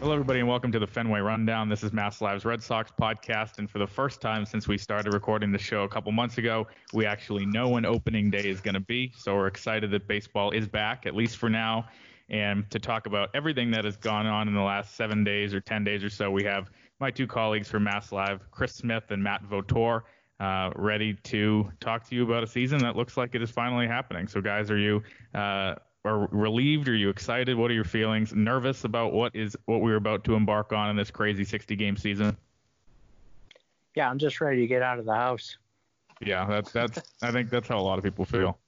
Hello, everybody, and welcome to the Fenway Rundown. This is Mass Live's Red Sox podcast, and for the first time since we started recording the show a couple months ago, we actually know when opening day is going to be. So we're excited that baseball is back, at least for now. And to talk about everything that has gone on in the last seven days or 10 days or so, we have my two colleagues from Mass Live, Chris Smith and Matt Vautour, uh, ready to talk to you about a season that looks like it is finally happening. So, guys, are you uh, are relieved? Are you excited? What are your feelings? Nervous about what is what we're about to embark on in this crazy 60 game season? Yeah, I'm just ready to get out of the house. Yeah, that's that's. I think that's how a lot of people feel.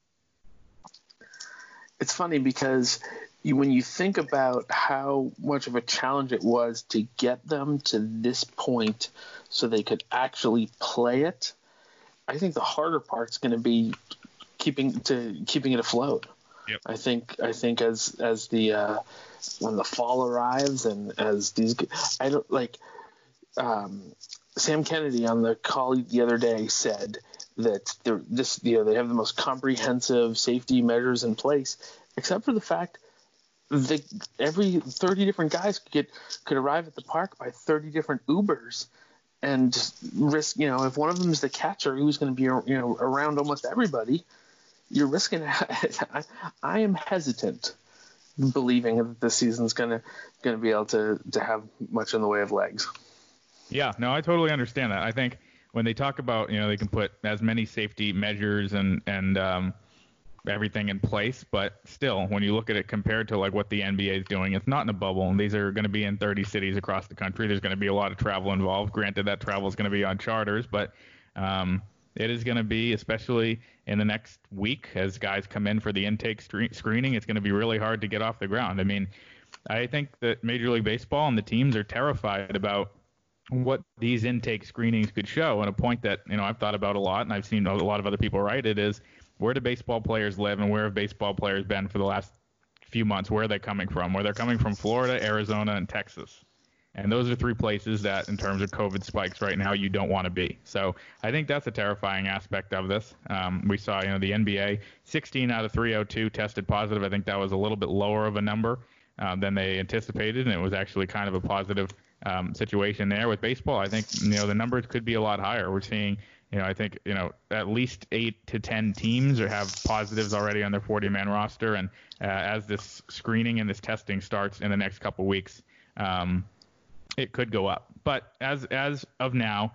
It's funny because you, when you think about how much of a challenge it was to get them to this point so they could actually play it, I think the harder part's going to be keeping to keeping it afloat. Yep. I think I think as as the uh, when the fall arrives and as these I don't like um, Sam Kennedy on the call the other day said that this you know they have the most comprehensive safety measures in place except for the fact that every 30 different guys could get could arrive at the park by 30 different Ubers and risk you know if one of them is the catcher who's going to be you know around almost everybody you're risking. I, I am hesitant believing that this season's gonna gonna be able to to have much in the way of legs. Yeah, no, I totally understand that. I think when they talk about you know they can put as many safety measures and and um, everything in place, but still, when you look at it compared to like what the NBA is doing, it's not in a bubble. And these are going to be in 30 cities across the country. There's going to be a lot of travel involved. Granted, that travel is going to be on charters, but um, it is going to be, especially in the next week as guys come in for the intake screening, it's going to be really hard to get off the ground. I mean, I think that Major League Baseball and the teams are terrified about what these intake screenings could show. And a point that you know I've thought about a lot, and I've seen a lot of other people write it is where do baseball players live, and where have baseball players been for the last few months? Where are they coming from? Where they're coming from Florida, Arizona, and Texas. And those are three places that, in terms of COVID spikes right now, you don't want to be. So I think that's a terrifying aspect of this. Um, we saw, you know, the NBA, 16 out of 302 tested positive. I think that was a little bit lower of a number uh, than they anticipated, and it was actually kind of a positive um, situation there. With baseball, I think, you know, the numbers could be a lot higher. We're seeing, you know, I think, you know, at least eight to 10 teams have positives already on their 40-man roster, and uh, as this screening and this testing starts in the next couple weeks. Um, it could go up. But as as of now,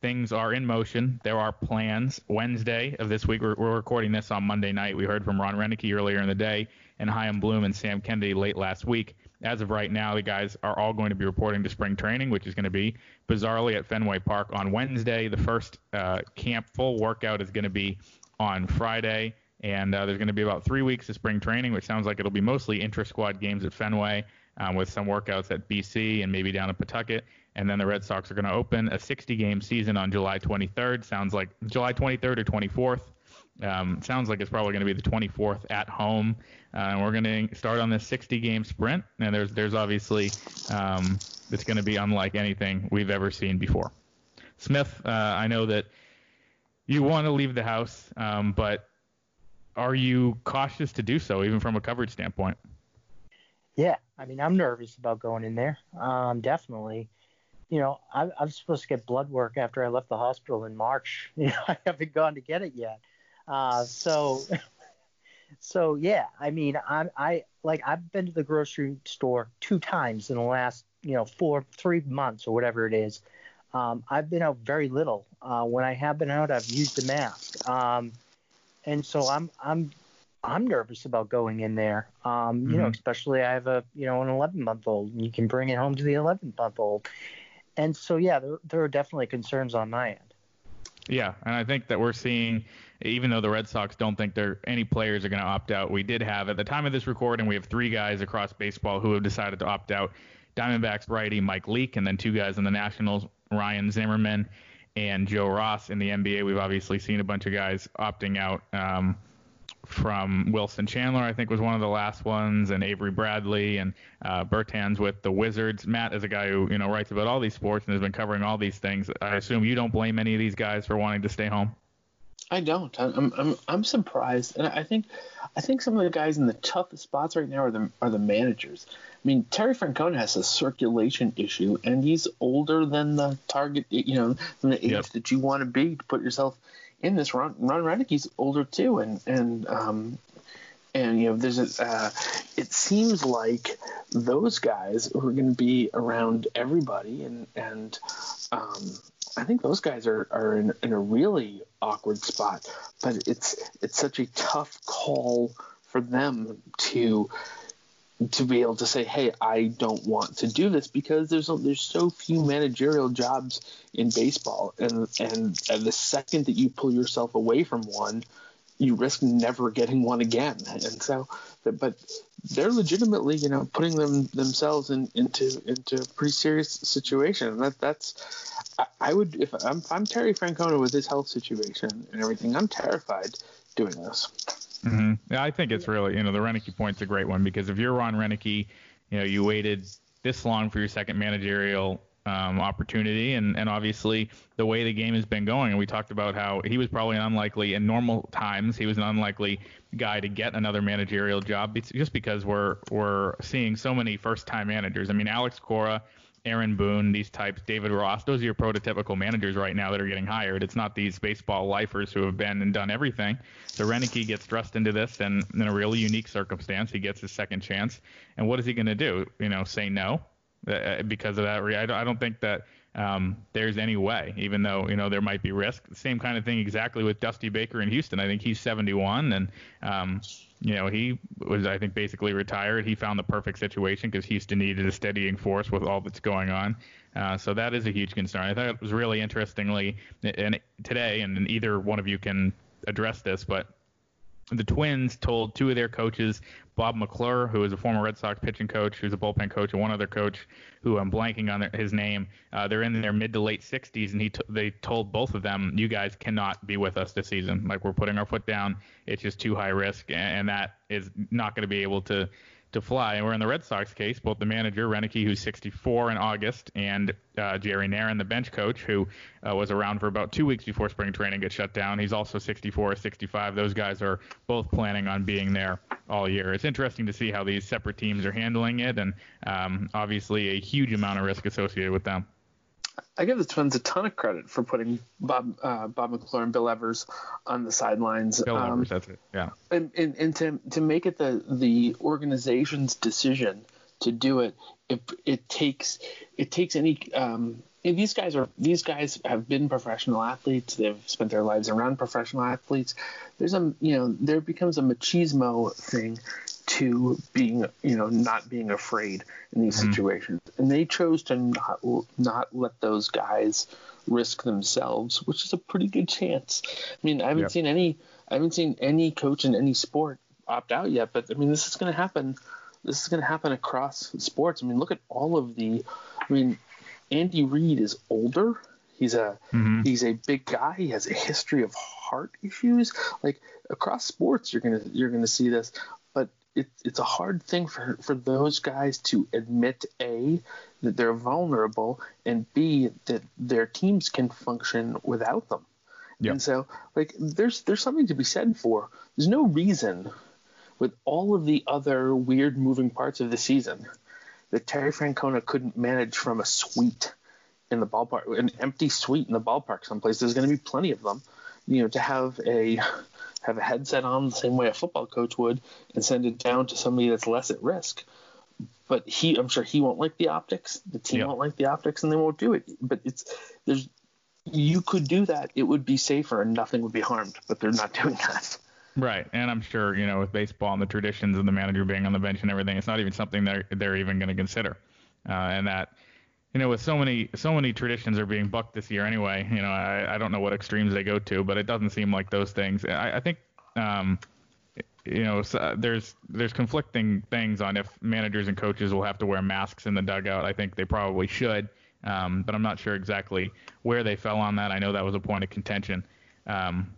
things are in motion. There are plans. Wednesday of this week, we're, we're recording this on Monday night. We heard from Ron Roenicke earlier in the day, and Chaim Bloom and Sam Kennedy late last week. As of right now, the guys are all going to be reporting to spring training, which is going to be bizarrely at Fenway Park on Wednesday. The first uh, camp full workout is going to be on Friday. And uh, there's going to be about three weeks of spring training, which sounds like it'll be mostly intra squad games at Fenway um, with some workouts at BC and maybe down at Pawtucket. And then the Red Sox are going to open a 60 game season on July 23rd. Sounds like July 23rd or 24th. Um, sounds like it's probably going to be the 24th at home. Uh, and we're going to start on this 60 game sprint. And there's there's obviously um, it's going to be unlike anything we've ever seen before. Smith, uh, I know that you want to leave the house, um, but are you cautious to do so, even from a coverage standpoint? Yeah, I mean, I'm nervous about going in there. Um, definitely. You know, I, I'm supposed to get blood work after I left the hospital in March. You know, I haven't gone to get it yet. Uh, so so yeah, I mean, I'm I like I've been to the grocery store two times in the last you know four three months or whatever it is. Um, I've been out very little. Uh, when I have been out, I've used a mask. Um, and so I'm I'm I'm nervous about going in there. Um, you mm-hmm. know, especially I have a you know an 11 month old, and you can bring it home to the 11 month old. And so yeah, there there are definitely concerns on my end. Yeah, and I think that we're seeing, even though the Red Sox don't think there any players are going to opt out, we did have at the time of this recording, we have three guys across baseball who have decided to opt out. Diamondbacks righty Mike Leake, and then two guys in the Nationals, Ryan Zimmerman and Joe Ross. In the NBA, we've obviously seen a bunch of guys opting out. Um, from Wilson Chandler, I think was one of the last ones, and Avery Bradley and uh, Bertans with the Wizards. Matt is a guy who you know writes about all these sports and has been covering all these things. I assume you don't blame any of these guys for wanting to stay home. I don't. I'm I'm I'm surprised, and I think I think some of the guys in the toughest spots right now are the are the managers. I mean, Terry Francona has a circulation issue, and he's older than the target, you know, than the age yep. that you want to be to put yourself in this. Ron, Ron Roenicke's older too, and and um, and you know, there's a. Uh, it seems like those guys who are going to be around everybody, and and um, I think those guys are, are in, in a really awkward spot. But it's it's such a tough call for them to to be able to say, "Hey, I don't want to do this," because there's there's so few managerial jobs in baseball, and and the second that you pull yourself away from one, you risk never getting one again. And so, but they're legitimately, you know, putting them themselves in, into into a pretty serious situation. That that's, I, I would if I'm, if I'm Terry Francona with his health situation and everything, I'm terrified doing this. Mm-hmm. Yeah, I think it's really, you know, the Roenicke point's a great one because if you're Ron Roenicke, you know, you waited this long for your second managerial um, opportunity, and, and obviously the way the game has been going, and we talked about how he was probably an unlikely in normal times, he was an unlikely guy to get another managerial job, just because we're we're seeing so many first-time managers. I mean, Alex Cora Aaron Boone, these types, David Ross, those are your prototypical managers right now that are getting hired. It's not these baseball lifers who have been and done everything. So Roenicke gets thrust into this, and in a really unique circumstance, he gets his second chance. And what is he going to do? You know, say no because of that? I don't think that um, there's any way, even though you know there might be risk. Same kind of thing exactly with Dusty Baker in Houston. I think he's 71, and um, you know, he was, I think, basically retired. He found the perfect situation because Houston needed a steadying force with all that's going on. Uh, so that is a huge concern. I thought it was really interestingly, and today, and either one of you can address this, but the Twins told two of their coaches, Bob McClure, who is a former Red Sox pitching coach, who's a bullpen coach, and one other coach who I'm blanking on their, his name. Uh, they're in their mid to late 60s, and he t- they told both of them, "You guys cannot be with us this season. Like we're putting our foot down. It's just too high risk, and, and that is not going to be able to to fly. And we're in the Red Sox case, both the manager, Roenicke, who's 64 in August, and uh, Jerry Narron, the bench coach, who uh, was around for about two weeks before spring training gets shut down. He's also 64, 65. Those guys are both planning on being there all year. It's interesting to see how these separate teams are handling it, and um, obviously a huge amount of risk associated with them. I give the Twins a ton of credit for putting Bob uh, Bob McClure and Bill Evers on the sidelines. Bill um, Evers, that's it. Yeah. And, and, and to to make it the the organization's decision to do it, it, it takes it takes any um, these guys are these guys have been professional athletes. They've spent their lives around professional athletes. There's a you know there becomes a machismo thing to being you know not being afraid in these mm-hmm. situations. And they chose to not not let those guys risk themselves which is a pretty good chance. I mean i haven't yep. seen any i haven't seen any coach in any sport opt out yet but i mean this is going to happen. This is going to happen across sports. I mean look at all of the i mean andy reid is older. He's a mm-hmm. he's a big guy. He has a history of heart issues. Like across sports you're going to you're going to see this it, it's a hard thing for for those guys to admit a that they're vulnerable and b that their teams can function without them. Yep. And so like there's there's something to be said for there's no reason with all of the other weird moving parts of the season that Terry Francona couldn't manage from a suite in the ballpark, an empty suite in the ballpark someplace. There's going to be plenty of them. You know, to have a have a headset on the same way a football coach would and send it down to somebody that's less at risk. But he, I'm sure he won't like the optics. The team yep. won't like the optics, and they won't do it. But it's there's you could do that. It would be safer and nothing would be harmed. But they're not doing that. Right, and I'm sure you know with baseball and the traditions and the manager being on the bench and everything, it's not even something they're they're even going to consider, uh, and that you know, with so many so many traditions are being bucked this year anyway. You know, I, I don't know what extremes they go to, but it doesn't seem like those things. I, I think, um, you know, so there's there's conflicting things on if managers and coaches will have to wear masks in the dugout. I think they probably should, um, but I'm not sure exactly where they fell on that. I know that was a point of contention um,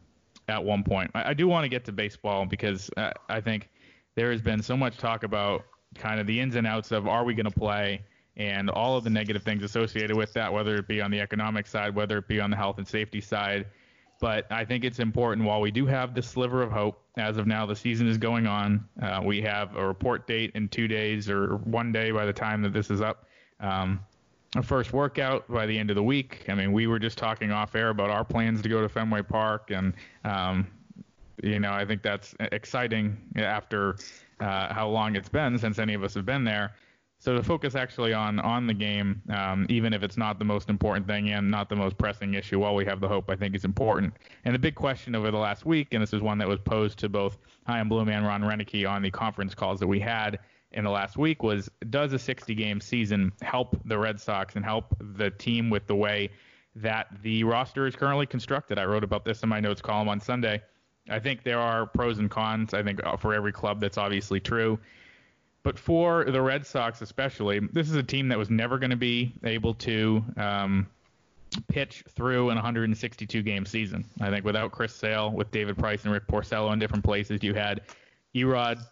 at one point. I, I do want to get to baseball because I, I think there has been so much talk about kind of the ins and outs of are we going to play and all of the negative things associated with that, whether it be on the economic side, whether it be on the health and safety side. But I think it's important while we do have this sliver of hope, as of now, the season is going on. Uh, we have a report date in two days or one day by the time that this is up. Um, a first workout by the end of the week. I mean, we were just talking off air about our plans to go to Fenway Park, and um, you know, I think that's exciting after uh, how long it's been since any of us have been there. So to focus actually on on the game, um, even if it's not the most important thing and not the most pressing issue, while we have the hope, I think is important. And the big question over the last week, and this is one that was posed to both Chaim Bloom and Ron Roenicke on the conference calls that we had in the last week, was does a 60-game season help the Red Sox and help the team with the way that the roster is currently constructed? I wrote about this in my notes column on Sunday. I think there are pros and cons. I think uh, for every club that's obviously true. But for the Red Sox, especially, this is a team that was never going to be able to um, pitch through an 162 game season. I think without Chris Sale, with David Price and Rick Porcello in different places, you had Erod,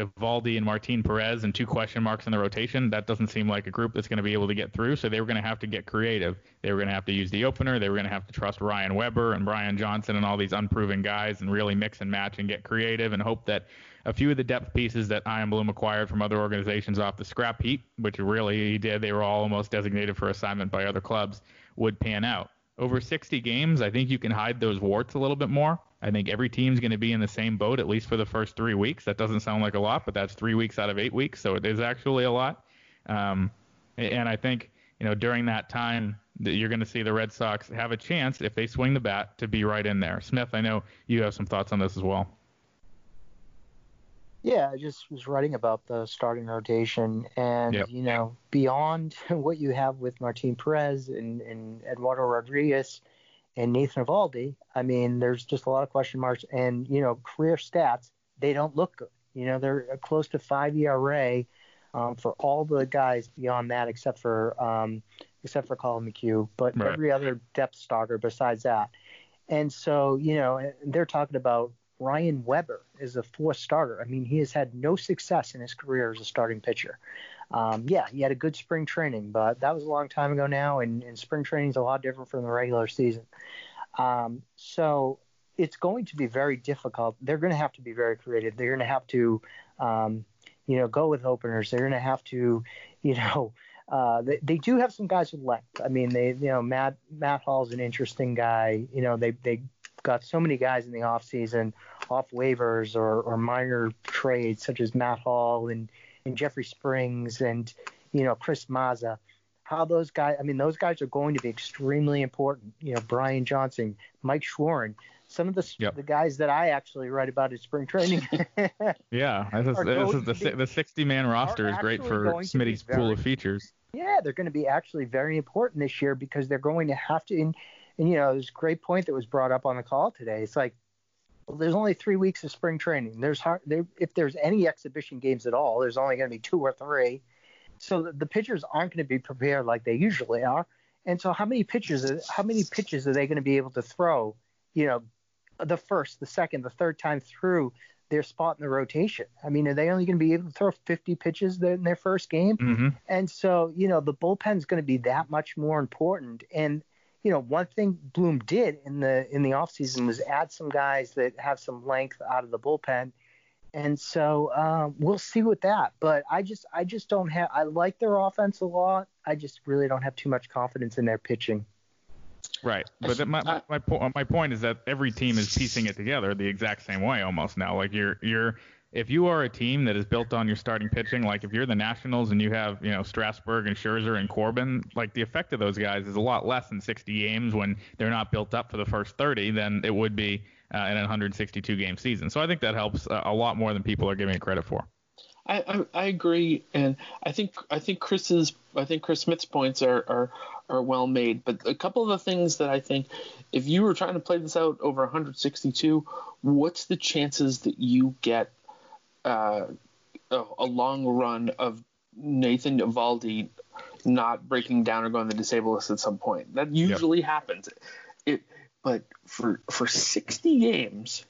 Eovaldi, and Martin Perez, and two question marks in the rotation. That doesn't seem like a group that's going to be able to get through. So they were going to have to get creative. They were going to have to use the opener. They were going to have to trust Ryan Weber and Brian Johnson and all these unproven guys and really mix and match and get creative and hope that a few of the depth pieces that Chaim Bloom acquired from other organizations off the scrap heap, which really he did, they were all almost designated for assignment by other clubs, would pan out. Over 60 games, I think you can hide those warts a little bit more. I think every team's going to be in the same boat at least for the first three weeks. That doesn't sound like a lot, but that's three weeks out of eight weeks, so it is actually a lot. Um, and I think you know during that time that you're going to see the Red Sox have a chance if they swing the bat to be right in there. Smith, I know you have some thoughts on this as well. Yeah, I just was writing about the starting rotation, and yep. you know, beyond what you have with Martin Perez and, and Eduardo Rodriguez and Nathan Eovaldi, I mean, there's just a lot of question marks. And you know, career stats, they don't look good. You know, they're close to five ERA um, for all the guys beyond that, except for um, except for Collin McHugh, but right. every other depth starter besides that. And so, you know, they're talking about Ryan Weber is a fourth starter. I mean, he has had no success in his career as a starting pitcher. Um, yeah, he had a good spring training, but that was a long time ago now, and, and spring training is a lot different from the regular season. Um, so it's going to be very difficult. They're going to have to be very creative. They're going to have to, um, you know, go with openers. They're going to have to, you know, uh, they, they do have some guys with length. I mean, they, you know, Matt Matt Hall's an interesting guy. You know, they they got so many guys in the offseason off waivers or, or minor trades such as Matt Hall and, and Jeffrey Springs and you know Chris Mazza. How those guys? I mean, those guys are going to be extremely important. You know, Brian Johnson, Mike Shawaryn, some of the yep. the guys that I actually write about in spring training. yeah, this is, this is the, the 60 man roster is great for Smitty's very, pool of features. Yeah, they're going to be actually very important this year because they're going to have to. And, and you know, there's a great point that was brought up on the call today. It's like well, there's only three weeks of spring training. There's hard, there, if there's any exhibition games at all, there's only going to be two or three. So the, the pitchers aren't going to be prepared like they usually are. And so how many pitches how many pitches are they going to be able to throw? You know, the first, the second, the third time through their spot in the rotation. I mean, are they only going to be able to throw 50 pitches in their first game? Mm-hmm. And so, you know, the bullpen is going to be that much more important. And you know, one thing Bloom did in the in the offseason was add some guys that have some length out of the bullpen. And so um, we'll see with that. But I just I just don't have I like their offense a lot. I just really don't have too much confidence in their pitching. Right, but the, my my po- my point is that every team is piecing it together the exact same way almost now. Like you're you're if you are a team that is built on your starting pitching, like if you're the Nationals and you have you know Strasburg and Scherzer and Corbin, like the effect of those guys is a lot less in 60 games when they're not built up for the first 30 than it would be uh, in a 162 game season. So I think that helps uh, a lot more than people are giving it credit for. I, I, I agree, and I think I think Chris's I think Chris Smith's points are, are are well made. But a couple of the things that I think, if you were trying to play this out over 162, what's the chances that you get uh, a, a long run of Nathan Eovaldi not breaking down or going the disabled list at some point? That usually yep. happens. It, but for for 60 games,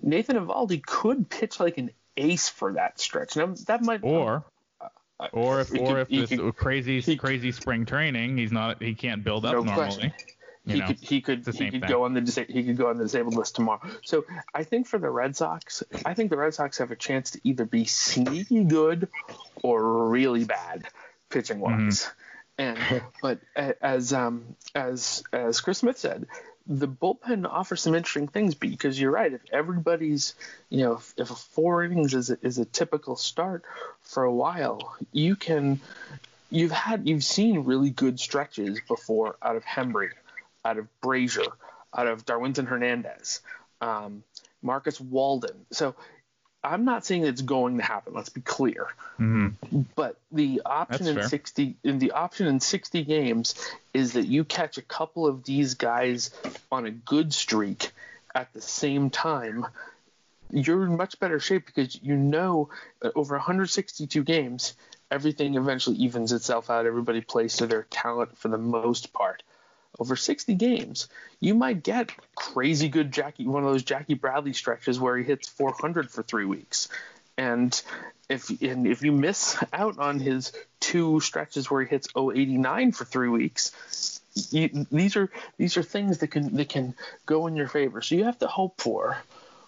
Nathan Eovaldi could pitch like an ace for that stretch. Now that might or uh, or if or could, if this could, crazy he, crazy spring training, he's not he can't build up no normally. Question. He know, could he could he could thing. go on the disa- he could go on the disabled list tomorrow. So I think for the Red Sox, I think the Red Sox have a chance to either be sneaky good or really bad pitching wise. Mm-hmm. And but as um as as Chris Smith said, the bullpen offers some interesting things because you're right. If everybody's, you know, if, if a four innings is a, is a typical start for a while, you can, you've had, you've seen really good stretches before out of Hembree, out of Brazier, out of Darwinzon Hernandez, um, Marcus Walden. So I'm not saying it's going to happen. Let's be clear. Mm-hmm. But the option That's in fair. 60 in the option in 60 games is that you catch a couple of these guys on a good streak at the same time. You're in much better shape because you know over 162 games, everything eventually evens itself out. Everybody plays to their talent for the most part over 60 games, you might get crazy good Jackie, one of those Jackie Bradley stretches where he hits 400 for three weeks. And if and if you miss out on his two stretches where he hits 089 for three weeks, you, these are these are things that can that can go in your favor. So you have to hope for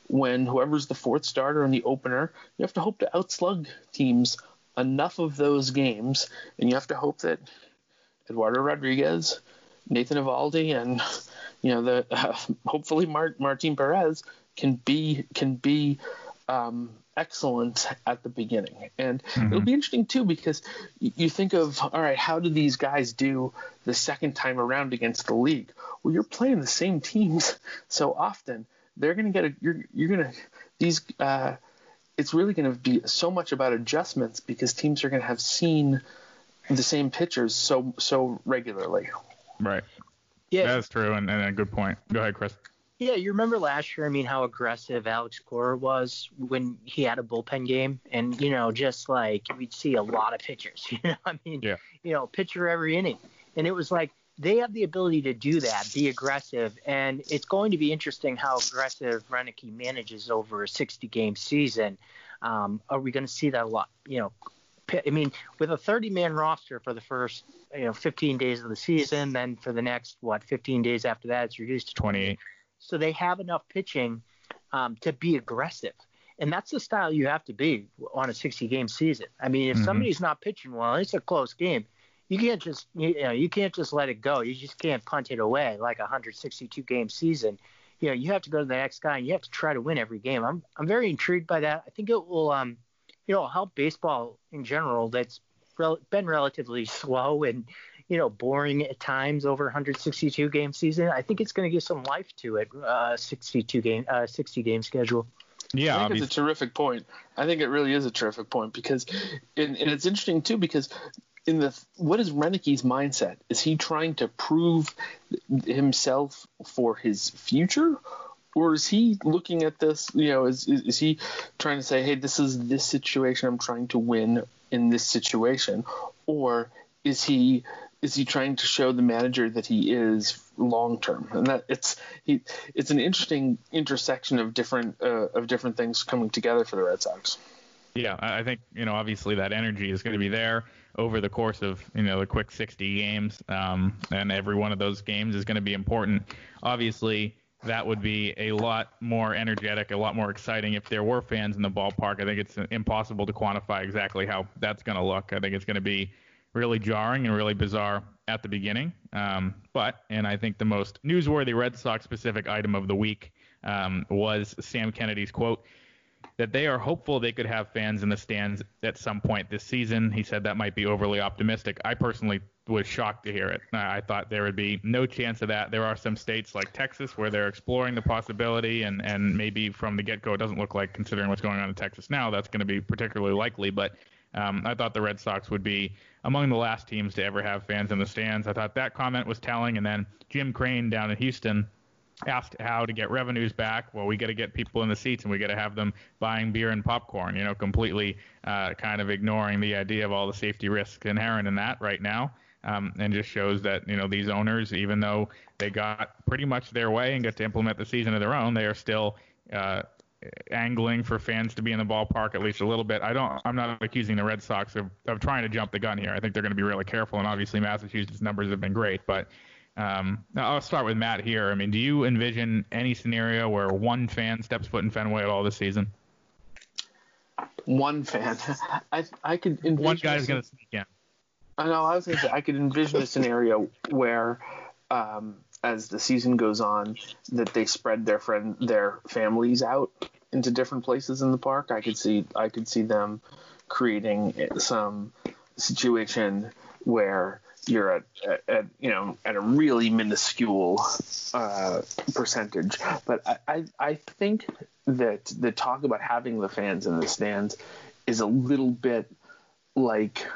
when whoever's the fourth starter and the opener, you have to hope to outslug teams enough of those games, and you have to hope that Eduardo Rodriguez Nathan Eovaldi and you know the uh, hopefully Martin Perez can be can be um, excellent at the beginning, and mm-hmm. it'll be interesting too because you think of all right, how do these guys do the second time around against the league? Well, you're playing the same teams so often. They're going to get a you're you're going to these. Uh, it's really going to be so much about adjustments because teams are going to have seen the same pitchers so so regularly. Right. Yeah. That's true, and, and a good point. Go ahead, Chris. Yeah, you remember last year? I mean, how aggressive Alex Cora was when he had a bullpen game, and you know, just like we'd see a lot of pitchers. You know, I mean, yeah. you know, pitcher every inning, and it was like they have the ability to do that, be aggressive, and it's going to be interesting how aggressive Roenicke manages over a 60-game season. Um, are we going to see that a lot? You know, I mean, with a 30 man roster for the first, you know, 15 days of the season, then for the next, what, 15 days after that, it's reduced to 28. So they have enough pitching um, to be aggressive. And that's the style you have to be on a 60 game season. I mean, if mm-hmm. somebody's not pitching well, it's a close game. You can't just, you know, you can't just let it go. You just can't punt it away like a 162 game season. You know, you have to go to the next guy and you have to try to win every game. I'm, I'm very intrigued by that. I think it will, um, you know, how baseball in general that's rel- been relatively slow and, you know, boring at times over 162 game season. I think it's going to give some life to it. Uh, 62 game, uh, 60 game schedule. Yeah, I think obviously. it's a terrific point. I think it really is a terrific point because, and, and it's interesting too because in the what is Roenicke's mindset? Is he trying to prove himself for his future, or is he looking at this? You know, is, is, is he trying to say, hey, this is this situation I'm trying to win in this situation, or is he is he trying to show the manager that he is long term? And that it's he it's an interesting intersection of different uh, of different things coming together for the Red Sox. Yeah, I think you know obviously that energy is going to be there over the course of you know the quick 60 games, um, and every one of those games is going to be important. Obviously, that would be a lot more energetic, a lot more exciting if there were fans in the ballpark. I think it's impossible to quantify exactly how that's going to look. I think it's going to be really jarring and really bizarre at the beginning. Um, but, and I think the most newsworthy Red Sox specific item of the week um, was Sam Kennedy's quote that they are hopeful they could have fans in the stands at some point this season. He said that might be overly optimistic. I personally was shocked to hear it. I thought there would be no chance of that. There are some states like Texas where they're exploring the possibility, and, and maybe from the get go, it doesn't look like, considering what's going on in Texas now, that's going to be particularly likely. But um, I thought the Red Sox would be among the last teams to ever have fans in the stands. I thought that comment was telling. And then Jim Crane down in Houston asked how to get revenues back. Well, we got to get people in the seats and we got to have them buying beer and popcorn. You know, completely uh, kind of ignoring the idea of all the safety risks inherent in that right now. Um, and just shows that you know these owners, even though they got pretty much their way and got to implement the season of their own, they are still uh, angling for fans to be in the ballpark at least a little bit. I don't. I'm not accusing the Red Sox of, of trying to jump the gun here. I think they're going to be really careful, and obviously Massachusetts numbers have been great. But um, I'll start with Matt here. I mean, do you envision any scenario where one fan steps foot in Fenway at all this season? One fan. I I could envision. One guy's going to sneak in. I know. I was going to say I could envision a scenario where. Um, as the season goes on that they spread their friend their families out into different places in the park. I could see I could see them creating some situation where you're at, at, at you know at a really minuscule uh, percentage. But I, I I think that the talk about having the fans in the stands is a little bit like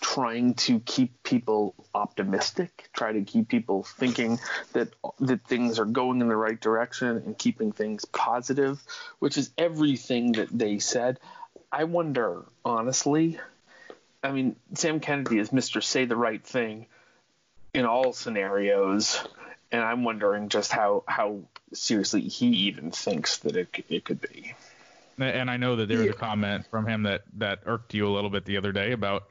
trying to keep people optimistic, try to keep people thinking that that things are going in the right direction and keeping things positive, which is everything that they said. I wonder, honestly, I mean, Sam Kennedy is Mr. Say the Right Thing in all scenarios, and I'm wondering just how how seriously he even thinks that it it could be. And I know that there was a comment from him that that irked you a little bit the other day about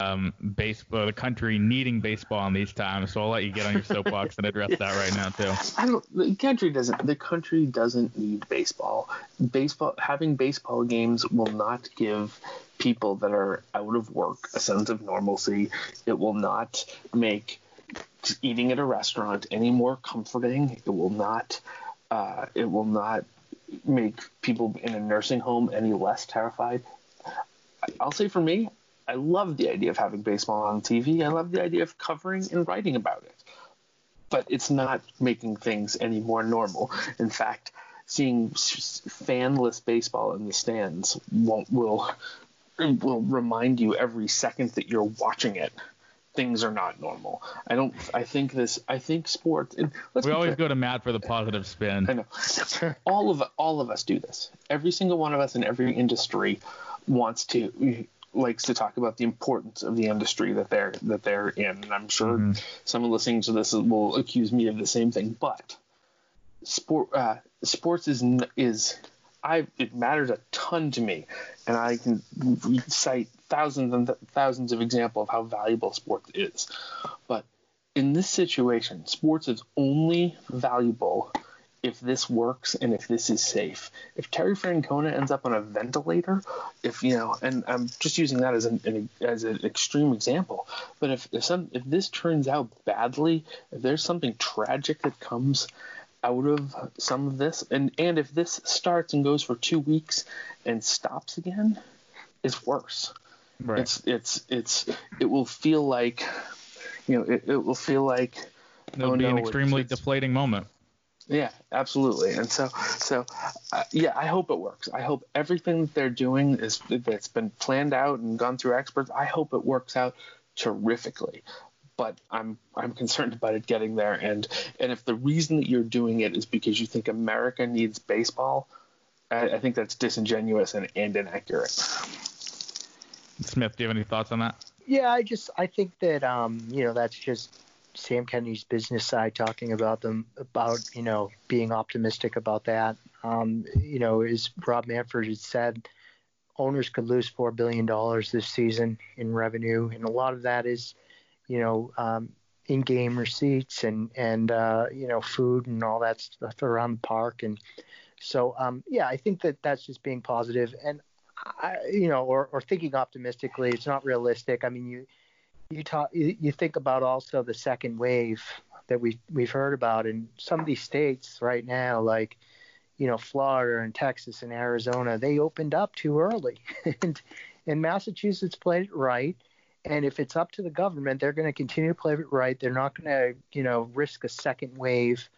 um, baseball, the country needing baseball in these times. So I'll let you get on your soapbox and address that right now too. I don't. The country doesn't. The country doesn't need baseball. Baseball having baseball games will not give people that are out of work a sense of normalcy. It will not make eating at a restaurant any more comforting. It will not. Uh, it will not make people in a nursing home any less terrified. I'll say for me, I love the idea of having baseball on TV. I love the idea of covering and writing about it. But it's not making things any more normal. In fact, seeing fanless baseball in the stands won't, will will remind you every second that you're watching it things are not normal. I don't. I think this. I think sports. we always go to Matt for the positive spin. I know. all of all of us do this. Every single one of us in every industry wants to likes to talk about the importance of the industry that they're that they're in. And I'm sure mm-hmm. someone listening to this will accuse me of the same thing. But sport uh, sports is is I it matters a ton to me, and I can cite thousands and th- thousands of examples of how valuable sports is. But in this situation, sports is only valuable if this works and if this is safe. If Terry Francona ends up on a ventilator, if you know, and I'm just using that as an, an as an extreme example, but if if some if this turns out badly, if there's something tragic that comes out of some of this, and and if this starts and goes for two weeks and stops again, it's worse. Right. It's it's it's it will feel like, you know, it, it will feel like. It'll oh, be no, an extremely it's, deflating moment. Yeah, absolutely. And so, so uh, yeah, I hope it works. I hope everything that they're doing is that's been planned out and gone through experts. I hope it works out terrifically. But I'm I'm concerned about it getting there. And and if the reason that you're doing it is because you think America needs baseball, I, I think that's disingenuous and, and inaccurate. Smith, do you have any thoughts on that? Yeah, I just I think that um, you know that's just Sam Kennedy's business side talking about them about you know being optimistic about that. Um, you know, as Rob Manfred had said, owners could lose four billion dollars this season in revenue, and a lot of that is you know um, in-game receipts and and uh, you know food and all that stuff around the park, and so um, yeah, I think that that's just being positive and I, you know or, or thinking optimistically. It's not realistic. I mean you you talk, you, think about also the second wave that we we've heard about in some of these states right now, like you know Florida and Texas and Arizona, they opened up too early, and and Massachusetts played it right. And if it's up to the government, they're going to continue to play it right. They're not going to, you know, risk a second wave.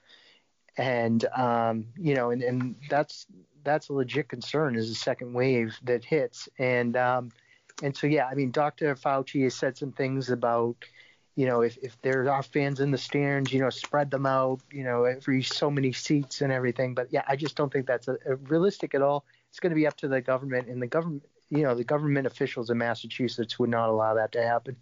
And um, you know, and, and that's that's a legit concern is a second wave that hits. And um, and so yeah, I mean, Dr. Fauci has said some things about, you know, if, if there are fans in the stands, you know, spread them out, you know, every so many seats and everything. But yeah, I just don't think that's a, a realistic at all. It's going to be up to the government, and the government, you know, the government officials in Massachusetts would not allow that to happen.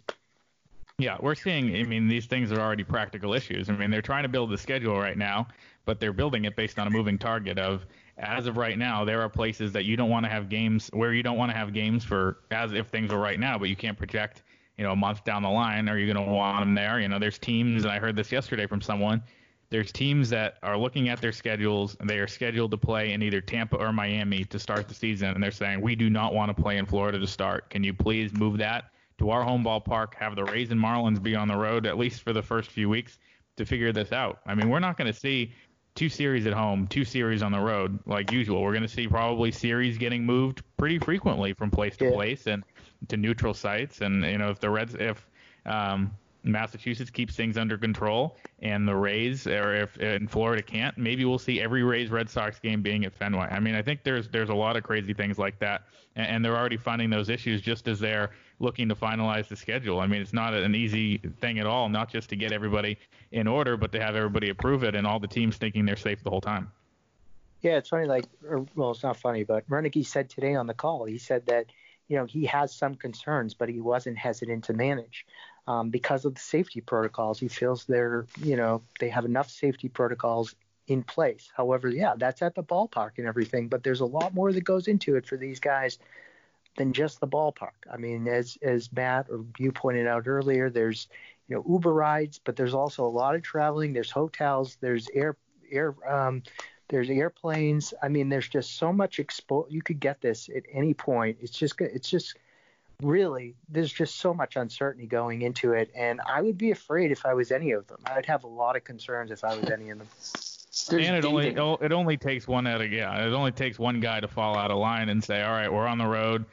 Yeah, we're seeing. I mean, these things are already practical issues. I mean, they're trying to build the schedule right now, but they're building it based on a moving target of as of right now, there are places that you don't want to have games where you don't want to have games for as if things are right now, but you can't project, you know, a month down the line. Are you going to want them there? You know, there's teams, and I heard this yesterday from someone. There's teams that are looking at their schedules and they are scheduled to play in either Tampa or Miami to start the season, and they're saying we do not want to play in Florida to start. Can you please move that to our home ballpark? Have the Rays and Marlins be on the road at least for the first few weeks to figure this out. I mean, we're not going to see two series at home, two series on the road, like usual. We're going to see probably series getting moved pretty frequently from place to place and to neutral sites. And you know, if the Reds, if um, Massachusetts keeps things under control and the Rays, or if in Florida can't, maybe we'll see every Rays Red Sox game being at Fenway. I mean, I think there's there's a lot of crazy things like that, and, and they're already finding those issues just as they're looking to finalize the schedule. I mean, it's not an easy thing at all, not just to get everybody in order, but to have everybody approve it and all the teams thinking they're safe the whole time. Yeah, it's funny. Like, or, well, it's not funny, but Roenicke said today on the call, he said that you know he has some concerns, but he wasn't hesitant to manage um, because of the safety protocols. He feels they're you know they have enough safety protocols in place. However, yeah, that's at the ballpark and everything, but there's a lot more that goes into it for these guys than just the ballpark. I mean, as as Matt or you pointed out earlier, there's you know Uber rides, but there's also a lot of traveling. There's hotels. There's air air um, there's airplanes. I mean, there's just so much expo. You could get this at any point. It's just it's just really there's just so much uncertainty going into it, and I would be afraid if I was any of them. I'd have a lot of concerns if I was any of them. There's and it only it only takes one out of yeah it only takes one guy to fall out of line and say all right we're on the road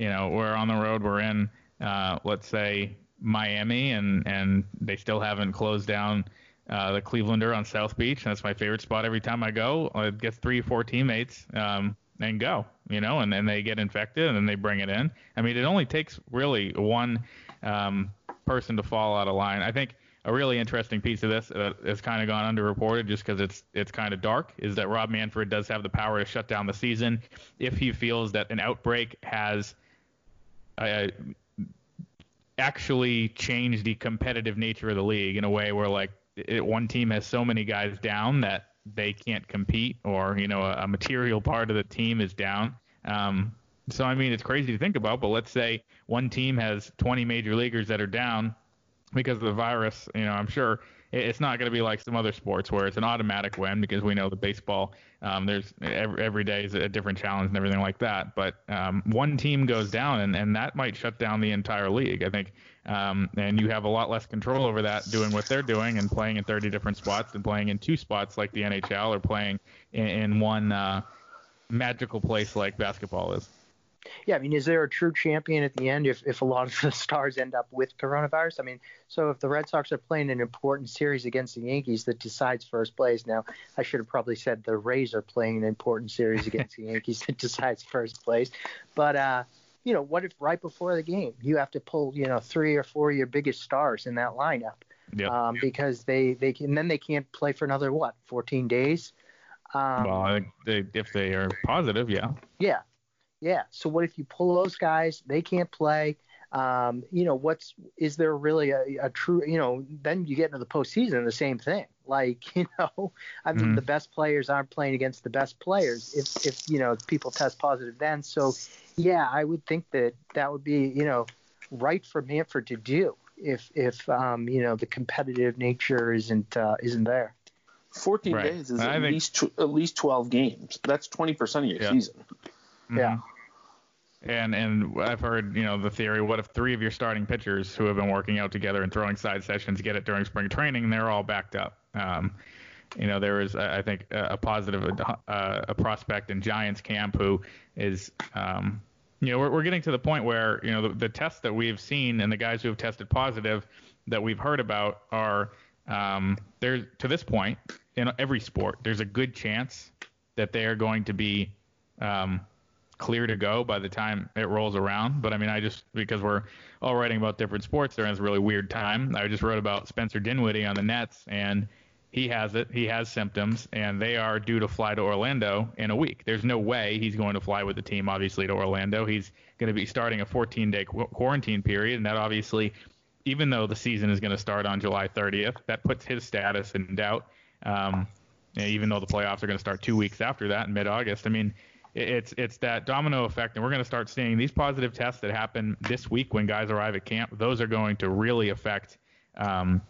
you know, we're on the road, we're in, uh, let's say Miami, and and they still haven't closed down uh, the Clevelander on South Beach. That's my favorite spot every time I go. I get three or four teammates um, and go, you know, and then they get infected and then they bring it in. I mean, it only takes really one um, person to fall out of line. I think a really interesting piece of this that has kind of gone underreported just because it's it's kind of dark is that Rob Manfred does have the power to shut down the season if he feels that an outbreak has uh, actually change the competitive nature of the league in a way where like it, one team has so many guys down that they can't compete, or you know a, a material part of the team is down. Um, so I mean it's crazy to think about, but let's say one team has 20 major leaguers that are down because of the virus. You know, I'm sure it's not going to be like some other sports where it's an automatic win because we know the baseball um, there's every, every day is a different challenge and everything like that. But um, one team goes down and, and that might shut down the entire league. I think, um, and you have a lot less control over that doing what they're doing and playing in 30 different spots than playing in two spots like the NHL or playing in, in one uh, magical place like basketball is yeah, I mean, is there a true champion at the end if, if a lot of the stars end up with coronavirus? I mean, so if the Red Sox are playing an important series against the Yankees that decides first place, now I should have probably said the Rays are playing an important series against the Yankees that decides first place. But, uh, you know, what if right before the game you have to pull, you know, three or four of your biggest stars in that lineup? Yep. Um, because they, they can, then they can't play for another, what, 14 days? Um, well, I think they, if they are positive, yeah. Yeah. Yeah. So what if you pull those guys? They can't play. Um, you know, what's is there really a, a, true? You know, then you get into the postseason, the same thing. Like, you know, I mean, mm-hmm. the best players aren't playing against the best players if if you know people test positive then. So, yeah, I would think that that would be you know right for Manfred to do if if um, you know the competitive nature isn't uh, isn't there. 14 right. days is at least tw- at least 12 games. That's 20% of your yeah. season. Mm-hmm. Yeah. And and I've heard you know the theory. What if three of your starting pitchers who have been working out together and throwing side sessions get it during spring training? and They're all backed up. Um, you know there is I think a positive uh, a prospect in Giants camp who is um, you know we're, we're getting to the point where you know the, the tests that we've seen and the guys who have tested positive that we've heard about are um, there's to this point in every sport there's a good chance that they are going to be um, clear to go by the time it rolls around. But I mean, I just because we're all writing about different sports, there is a really weird time. I just wrote about Spencer Dinwiddie on the Nets, and he has it. He has symptoms, and they are due to fly to Orlando in a week. There's no way he's going to fly with the team, obviously, to Orlando. He's going to be starting a 14-day qu- quarantine period, and that obviously, even though the season is going to start on July 30th, that puts his status in doubt. Um, even though the playoffs are going to start two weeks after that in mid-August. I mean, it's it's that domino effect, and we're going to start seeing these positive tests that happen this week when guys arrive at camp. Those are going to really affect um,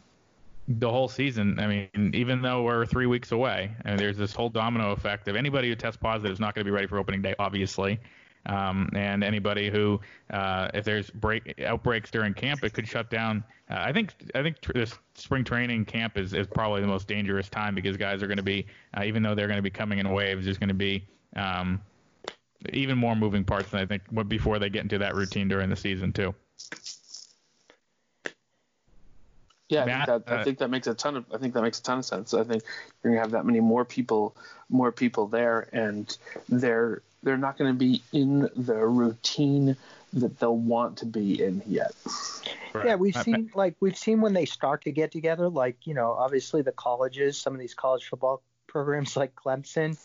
the whole season. I mean, even though we're three weeks away, and there's this whole domino effect of anybody who tests positive is not going to be ready for opening day, obviously. Um, and anybody who, uh, if there's break outbreaks during camp, it could shut down. Uh, I think I think tr- this spring training camp is, is probably the most dangerous time because guys are going to be, uh, even though they're going to be coming in waves, there's going to be um, even more moving parts than I think before they get into that routine during the season too. Yeah, Matt, I, think that, uh, I think that makes a ton of I think that makes a ton of sense. I think you're gonna have that many more people more people there, and they're they're not gonna be in the routine that they'll want to be in yet. Right. Yeah, we've seen like we've seen when they start to get together, like you know, obviously the colleges, some of these college football programs like Clemson,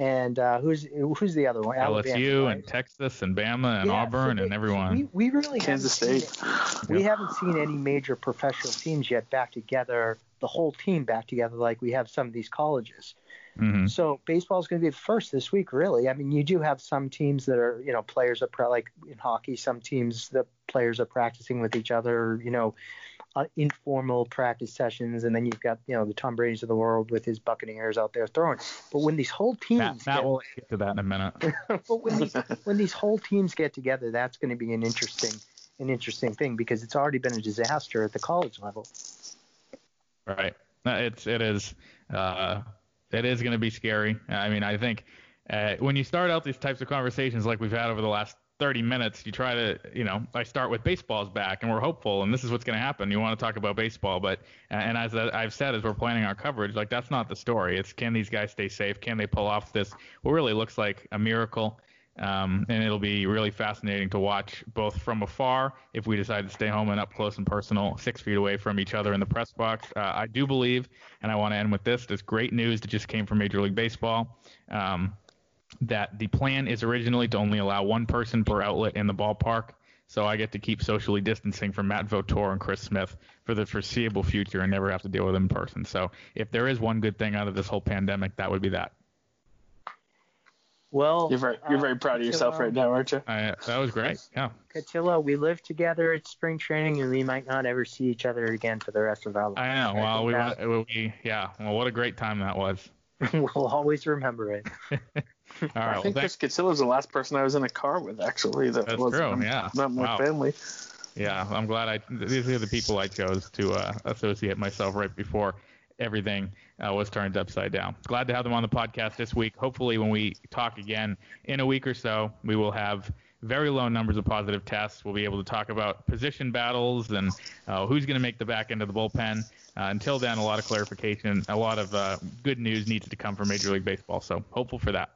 and uh, who's who's the other one? LSU Alabama, right? and Texas and Bama and yeah, Auburn so and everyone. We, we really Kansas State. Seen, we haven't seen any major professional teams yet back together, the whole team back together like we have some of these colleges. Mm-hmm. So baseball is going to be the first this week, really. I mean, you do have some teams that are, you know, players are like in hockey. Some teams the players are practicing with each other. You know, uh, informal practice sessions, and then you've got you know the Tom Brady's of the world with his Buccaneers out there throwing. But when these whole teams, Matt, Matt get, will get to that in a minute. but when these when these whole teams get together, that's going to be an interesting an interesting thing because it's already been a disaster at the college level. Right. It's it is uh, it is going to be scary. I mean, I think uh, when you start out these types of conversations like we've had over the last 30 minutes, you try to, you know, I start with baseball's back and we're hopeful and this is what's going to happen. You want to talk about baseball, but, and as I've said, as we're planning our coverage, like that's not the story. It's can these guys stay safe? Can they pull off this? What really looks like a miracle. Um, and it'll be really fascinating to watch both from afar if we decide to stay home and up close and personal, six feet away from each other in the press box. Uh, I do believe, and I want to end with this, this great news that just came from Major League Baseball. Um, that the plan is originally to only allow one person per outlet in the ballpark. So I get to keep socially distancing from Matt Vautour and Chris Smith for the foreseeable future and never have to deal with them in person. So if there is one good thing out of this whole pandemic, that would be that. Well, you're very, you're very uh, proud of yourself right now, aren't you? I, that was great. Yeah. Cotillo, we lived together at spring training, and we might not ever see each other again for the rest of our lives. I know. Well, we, we, yeah. Well, what a great time that was. we'll always remember it. All right. I think well, Chris Cotillo was the last person I was in a car with, actually. That That's was true. yeah. Not my wow. family. Yeah, I'm glad I. These are the people I chose to uh, associate myself right before everything uh, was turned upside down. Glad to have them on the podcast this week. Hopefully, when we talk again in a week or so, we will have very low numbers of positive tests. We'll be able to talk about position battles and uh, who's going to make the back end of the bullpen. Uh, until then, a lot of clarification, a lot of uh, good news needs to come from Major League Baseball. So hopeful for that.